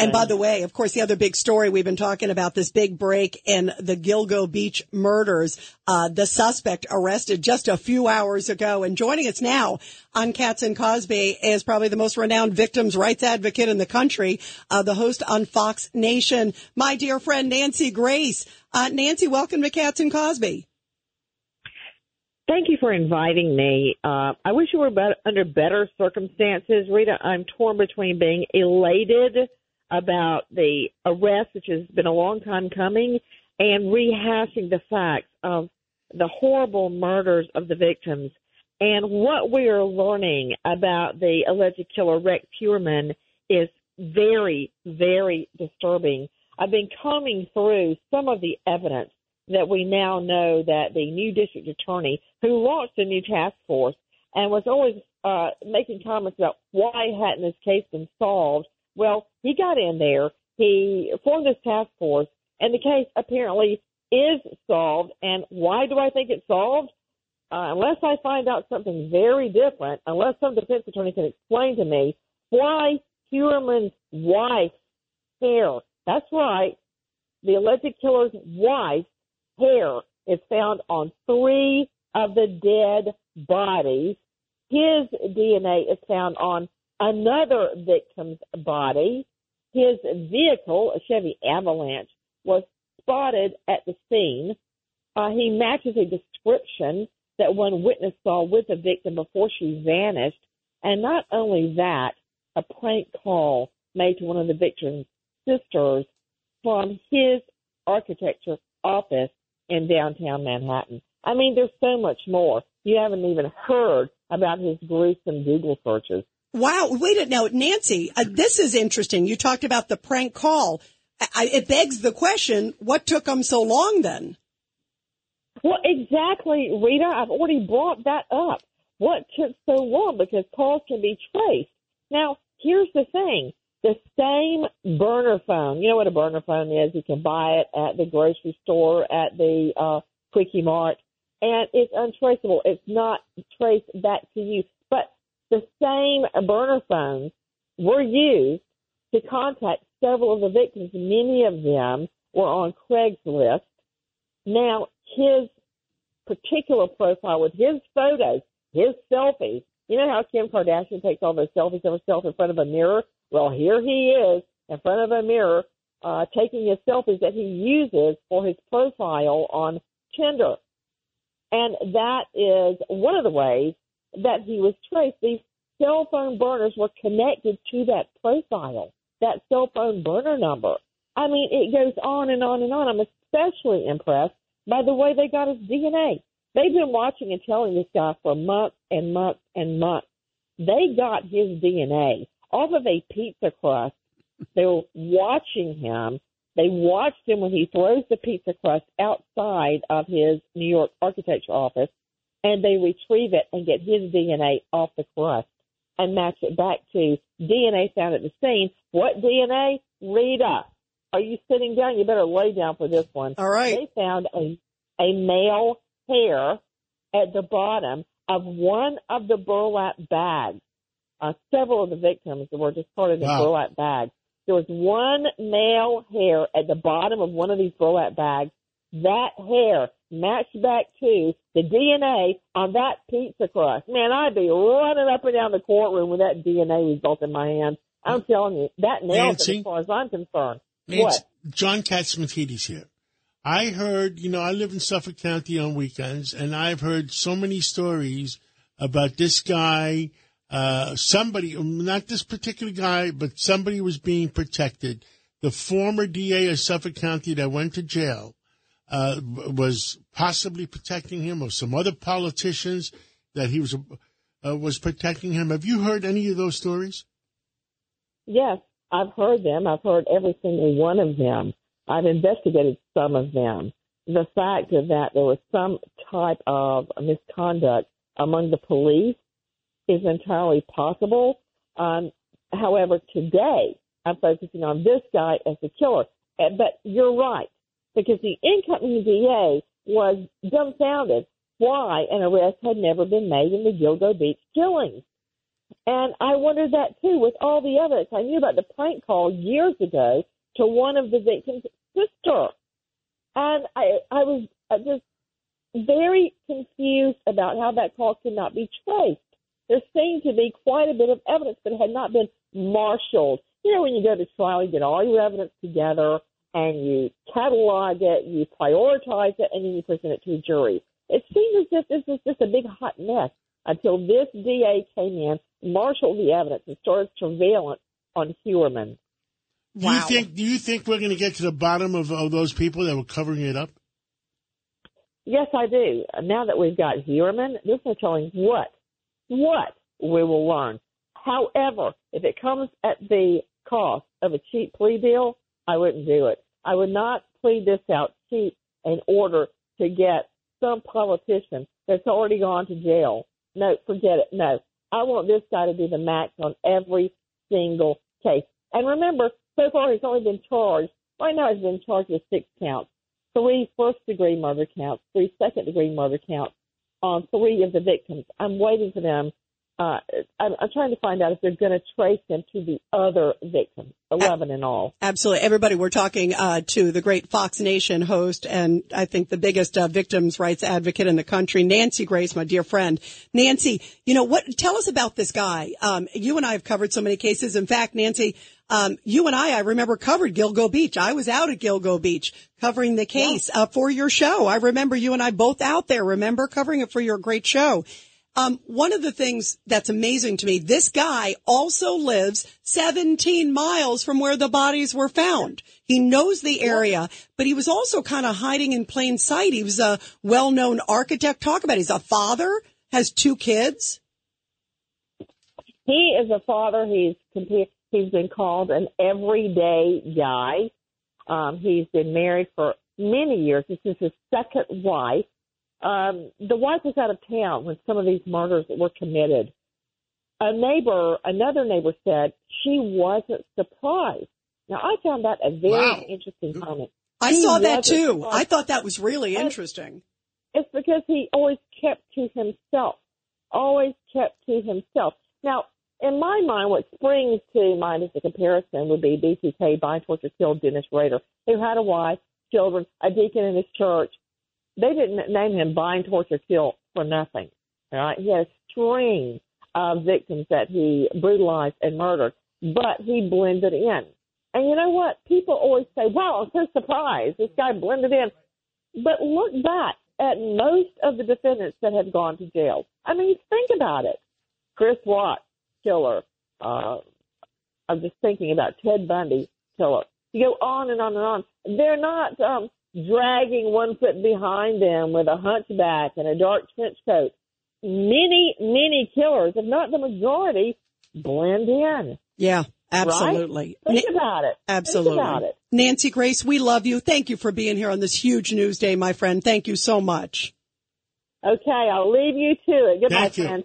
And by the way, of course, the other big story we've been talking about this big break in the Gilgo Beach murders. Uh, the suspect arrested just a few hours ago and joining us now on Cats and Cosby is probably the most renowned victims rights advocate in the country, uh, the host on Fox Nation, my dear friend Nancy Grace. Uh, Nancy, welcome to Cats and Cosby. Thank you for inviting me. Uh, I wish you were better, under better circumstances, Rita. I'm torn between being elated about the arrest, which has been a long time coming, and rehashing the facts of the horrible murders of the victims. And what we are learning about the alleged killer, Rex Heuermann, is very, very disturbing. I've been combing through some of the evidence that we now know that the new district attorney who launched a new task force and was always uh, making comments about why hadn't this case been solved. Well, he got in there, he formed this task force, and the case apparently is solved. And why do I think it's solved? Uh, unless I find out something very different, unless some defense attorney can explain to me why Heuermann's wife hair, that's right, the alleged killer's wife hair is found on three of the dead bodies. His DNA is found on another victim's body. His vehicle, a Chevy Avalanche, was spotted at the scene. Uh, he matches a description that one witness saw with the victim before she vanished. And not only that, a prank call made to one of the victim's sisters from his architecture office in downtown Manhattan. I mean, there's so much more. You haven't even heard about his gruesome Google searches. Wow. Wait a now, Nancy, uh, this is interesting. You talked about the prank call. I, it begs the question, what took them so long then? Well, exactly, Rita. I've already brought that up. What took so long? Because calls can be traced. Now, here's the thing. The same burner phone, you know what a burner phone is? You can buy it at the grocery store, at the uh, Quickie Mart, and it's untraceable. It's not traced back to you. The same burner phones were used to contact several of the victims. Many of them were on Craigslist. Now, his particular profile with his photos, his selfies, you know how Kim Kardashian takes all those selfies of herself in front of a mirror? Well, here he is in front of a mirror uh, taking his selfies that he uses for his profile on Tinder. And that is one of the ways that he was traced. These cell phone burners were connected to that profile, that cell phone burner number. I mean, it goes on and on and on. I'm especially impressed by the way they got his DNA. They've been watching and telling this guy for months and months and months. They got his DNA off of a pizza crust. They were watching him. They watched him when he throws the pizza crust outside of his New York architecture office, and they retrieve it and get his DNA off the crust and match it back to DNA found at the scene. What DNA? Rita, are you sitting down? You better lay down for this one. All right. They found a a male hair at the bottom of one of the burlap bags uh, several of the victims were discarded in wow. burlap bags. There was one male hair at the bottom of one of these burlap bags. That hair matched back to the DNA on that pizza crust. Man, I'd be running up and down the courtroom with that DNA result in my hand. I'm telling you, that nails Nancy, it as far as I'm concerned. Nancy, what? John Catsimatidis here. I heard, you know, I live in Suffolk County on weekends, and I've heard so many stories about this guy uh, somebody, not this particular guy, but somebody was being protected. The former DA of Suffolk County that went to jail uh, was possibly protecting him, or some other politicians that he was uh, was protecting him. Have you heard any of those stories? Yes, I've heard them. I've heard every single one of them. I've investigated some of them. The fact that there was some type of misconduct among the police is entirely possible. Um, however, today I'm focusing on this guy as the killer. But you're right, because the incoming DA was dumbfounded why an arrest had never been made in the Gilgo Beach killings. And I wondered that too with all the evidence. I knew about the prank call years ago to one of the victim's sister. And I, I was just very confused about how that call could not be traced. There seemed to be quite a bit of evidence, but had not been marshaled. You know, when you go to trial, you get all your evidence together and you catalog it, you prioritize it, and then you present it to a jury. It seemed as if this was just a big hot mess until this DA came in, marshaled the evidence, and started surveillance on Heuermann. Do you think? Do you think we're going to get to the bottom of, of those people that were covering it up? Yes, I do. Now that we've got Heuermann, there's no telling what, what we will learn. However, if it comes at the cost of a cheap plea deal, I wouldn't do it. I would not plead this out cheap in order to get some politician that's already gone to jail. No, forget it. No. I want this guy to do the max on every single case. And remember, so far he's only been charged, right now he's been charged with six counts three first degree murder counts, three second degree murder counts on three of the victims. I'm waiting for them. Uh, I'm, I'm trying to find out if they're going to trace them to the other victims, 11 in all. Absolutely. Everybody, we're talking uh, to the great Fox Nation host and I think the biggest uh, victims' rights advocate in the country, Nancy Grace, my dear friend. Nancy, you know, what, tell us about this guy. Um, you and I have covered so many cases. In fact, Nancy, um, you and I, I remember covered Gilgo Beach. I was out at Gilgo Beach covering the case yeah. uh, for your show. I remember you and I both out there. Remember covering it for your great show. Um, one of the things that's amazing to me, this guy also lives 17 miles from where the bodies were found. He knows the area, but he was also kind of hiding in plain sight. He was a well-known architect. Talk about it. He's a father, has two kids. He is a father. He's He's been called an everyday guy. Um, he's been married for many years. This is his second wife. Um, the wife was out of town when some of these murders were committed. A neighbor, another neighbor said she wasn't surprised. Now I found that a very wow. interesting comment. I saw that too. Surprised. I thought that was really interesting. It's because he always kept to himself. Always kept to himself. Now, in my mind, what springs to mind as a comparison would be BTK, Bind, Torture, Killed Dennis Rader, who had a wife, children, a deacon in his church. They didn't name him Bind, Torture, Kill for nothing. All right, he had a string of victims that he brutalized and murdered, but he blended in. And you know what? People always say, "Wow, I'm so surprised this guy blended in." But look back at most of the defendants that have gone to jail. I mean, think about it. Chris Watts, killer. Uh, I'm just thinking about Ted Bundy killer. You go on and on and on. They're not um, dragging one foot behind them with a hunchback and a dark trench coat. Many, many killers, if not the majority, blend in. Yeah, absolutely. Right? Think about it. Absolutely. Think about it. Nancy Grace, we love you. Thank you for being here on this huge news day, my friend. Thank you so much. Okay, I'll leave you to it. Goodbye, Thank friends.